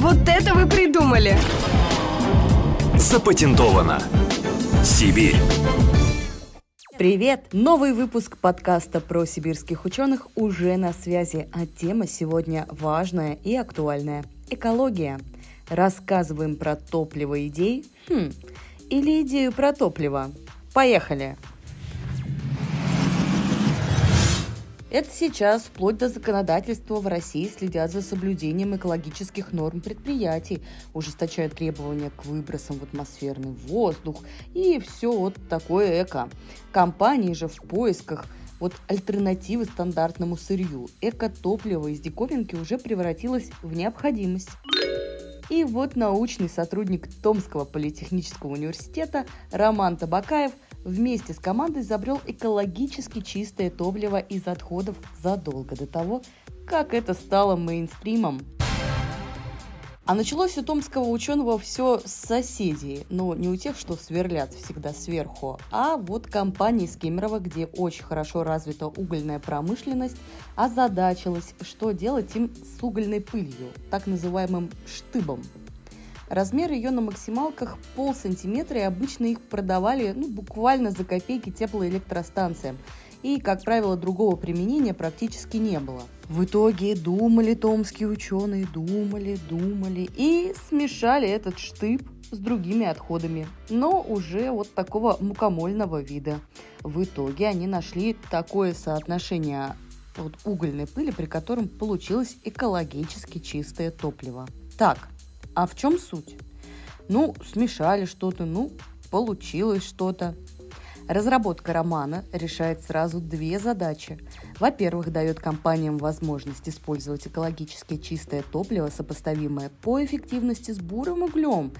Вот это вы придумали! Запатентовано. Сибирь. Привет! Новый выпуск подкаста про сибирских ученых уже на связи, а тема сегодня важная и актуальная – экология. Рассказываем про топливо идей? Хм, или идею про топливо? Поехали! Это сейчас вплоть до законодательства в России следят за соблюдением экологических норм предприятий, ужесточают требования к выбросам в атмосферный воздух и все вот такое эко. Компании же в поисках вот альтернативы стандартному сырью. Эко-топливо из диковинки уже превратилось в необходимость. И вот научный сотрудник Томского политехнического университета Роман Табакаев – вместе с командой изобрел экологически чистое топливо из отходов задолго до того, как это стало мейнстримом. А началось у томского ученого все с соседей, но не у тех, что сверлят всегда сверху, а вот компании из Кемерово, где очень хорошо развита угольная промышленность, озадачилась, что делать им с угольной пылью, так называемым штыбом – Размер ее на максималках пол сантиметра, и обычно их продавали ну, буквально за копейки теплоэлектростанциям. И, как правило, другого применения практически не было. В итоге думали томские ученые, думали, думали и смешали этот штып с другими отходами, но уже вот такого мукомольного вида. В итоге они нашли такое соотношение вот угольной пыли, при котором получилось экологически чистое топливо. Так, а в чем суть? Ну, смешали что-то, ну, получилось что-то. Разработка романа решает сразу две задачи. Во-первых, дает компаниям возможность использовать экологически чистое топливо, сопоставимое по эффективности с бурым углем.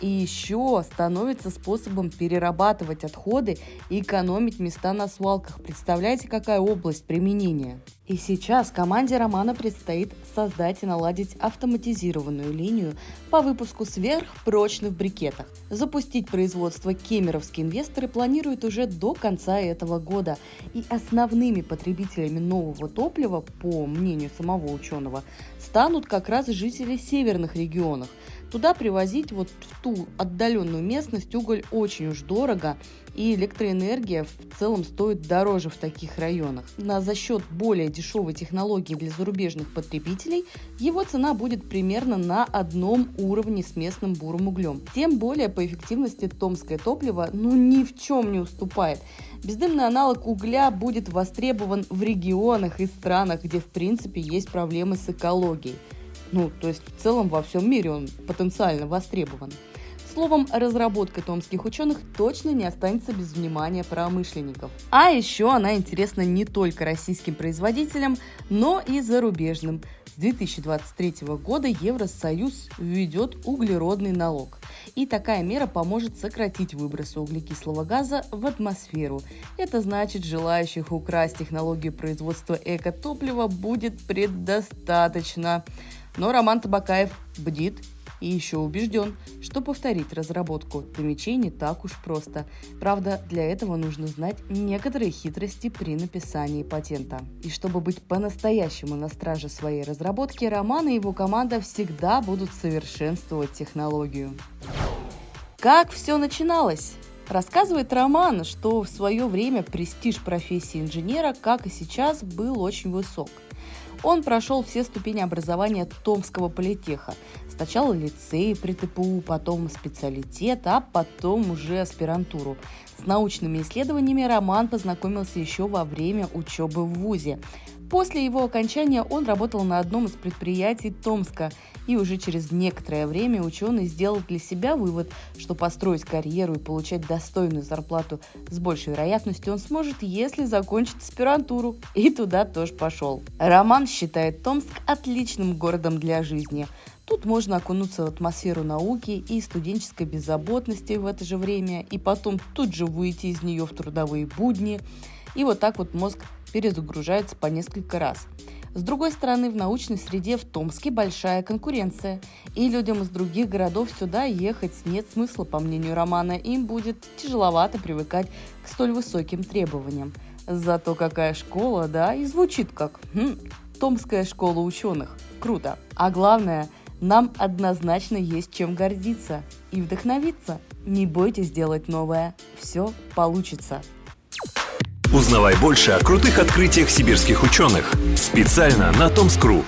И еще становится способом перерабатывать отходы и экономить места на свалках. Представляете, какая область применения? И сейчас команде Романа предстоит создать и наладить автоматизированную линию по выпуску сверхпрочных брикетов. Запустить производство кемеровские инвесторы планируют уже до конца этого года. И основными потребителями нового топлива, по мнению самого ученого, станут как раз жители северных регионов. Туда привозить вот в ту отдаленную местность уголь очень уж дорого, и электроэнергия в целом стоит дороже в таких районах. На за счет более дешевой технологии для зарубежных потребителей его цена будет примерно на одном уровне с местным бурым углем. Тем более по эффективности томское топливо ну ни в чем не уступает. Бездымный аналог угля будет востребован в регионах и странах, где в принципе есть проблемы с экологией. Ну, то есть в целом во всем мире он потенциально востребован. Словом, разработка томских ученых точно не останется без внимания промышленников. А еще она интересна не только российским производителям, но и зарубежным. С 2023 года Евросоюз введет углеродный налог. И такая мера поможет сократить выбросы углекислого газа в атмосферу. Это значит, желающих украсть технологию производства экотоплива будет предостаточно. Но Роман Табакаев бдит и еще убежден, что повторить разработку домичей не так уж просто. Правда, для этого нужно знать некоторые хитрости при написании патента. И чтобы быть по-настоящему на страже своей разработки, Роман и его команда всегда будут совершенствовать технологию. Как все начиналось? Рассказывает Роман, что в свое время престиж профессии инженера, как и сейчас, был очень высок – он прошел все ступени образования Томского политеха. Сначала лицей при ТПУ, потом специалитет, а потом уже аспирантуру. С научными исследованиями Роман познакомился еще во время учебы в ВУЗе. После его окончания он работал на одном из предприятий Томска, и уже через некоторое время ученый сделал для себя вывод, что построить карьеру и получать достойную зарплату с большей вероятностью он сможет, если закончит аспирантуру, и туда тоже пошел. Роман считает Томск отличным городом для жизни. Тут можно окунуться в атмосферу науки и студенческой беззаботности в это же время, и потом тут же выйти из нее в трудовые будни. И вот так вот мозг перезагружается по несколько раз. С другой стороны, в научной среде в Томске большая конкуренция, и людям из других городов сюда ехать нет смысла, по мнению Романа, им будет тяжеловато привыкать к столь высоким требованиям. Зато какая школа, да, и звучит как хм, Томская школа ученых. Круто. А главное – Нам однозначно есть чем гордиться и вдохновиться. Не бойтесь делать новое. Все получится. Узнавай больше о крутых открытиях сибирских ученых. Специально на Томскру.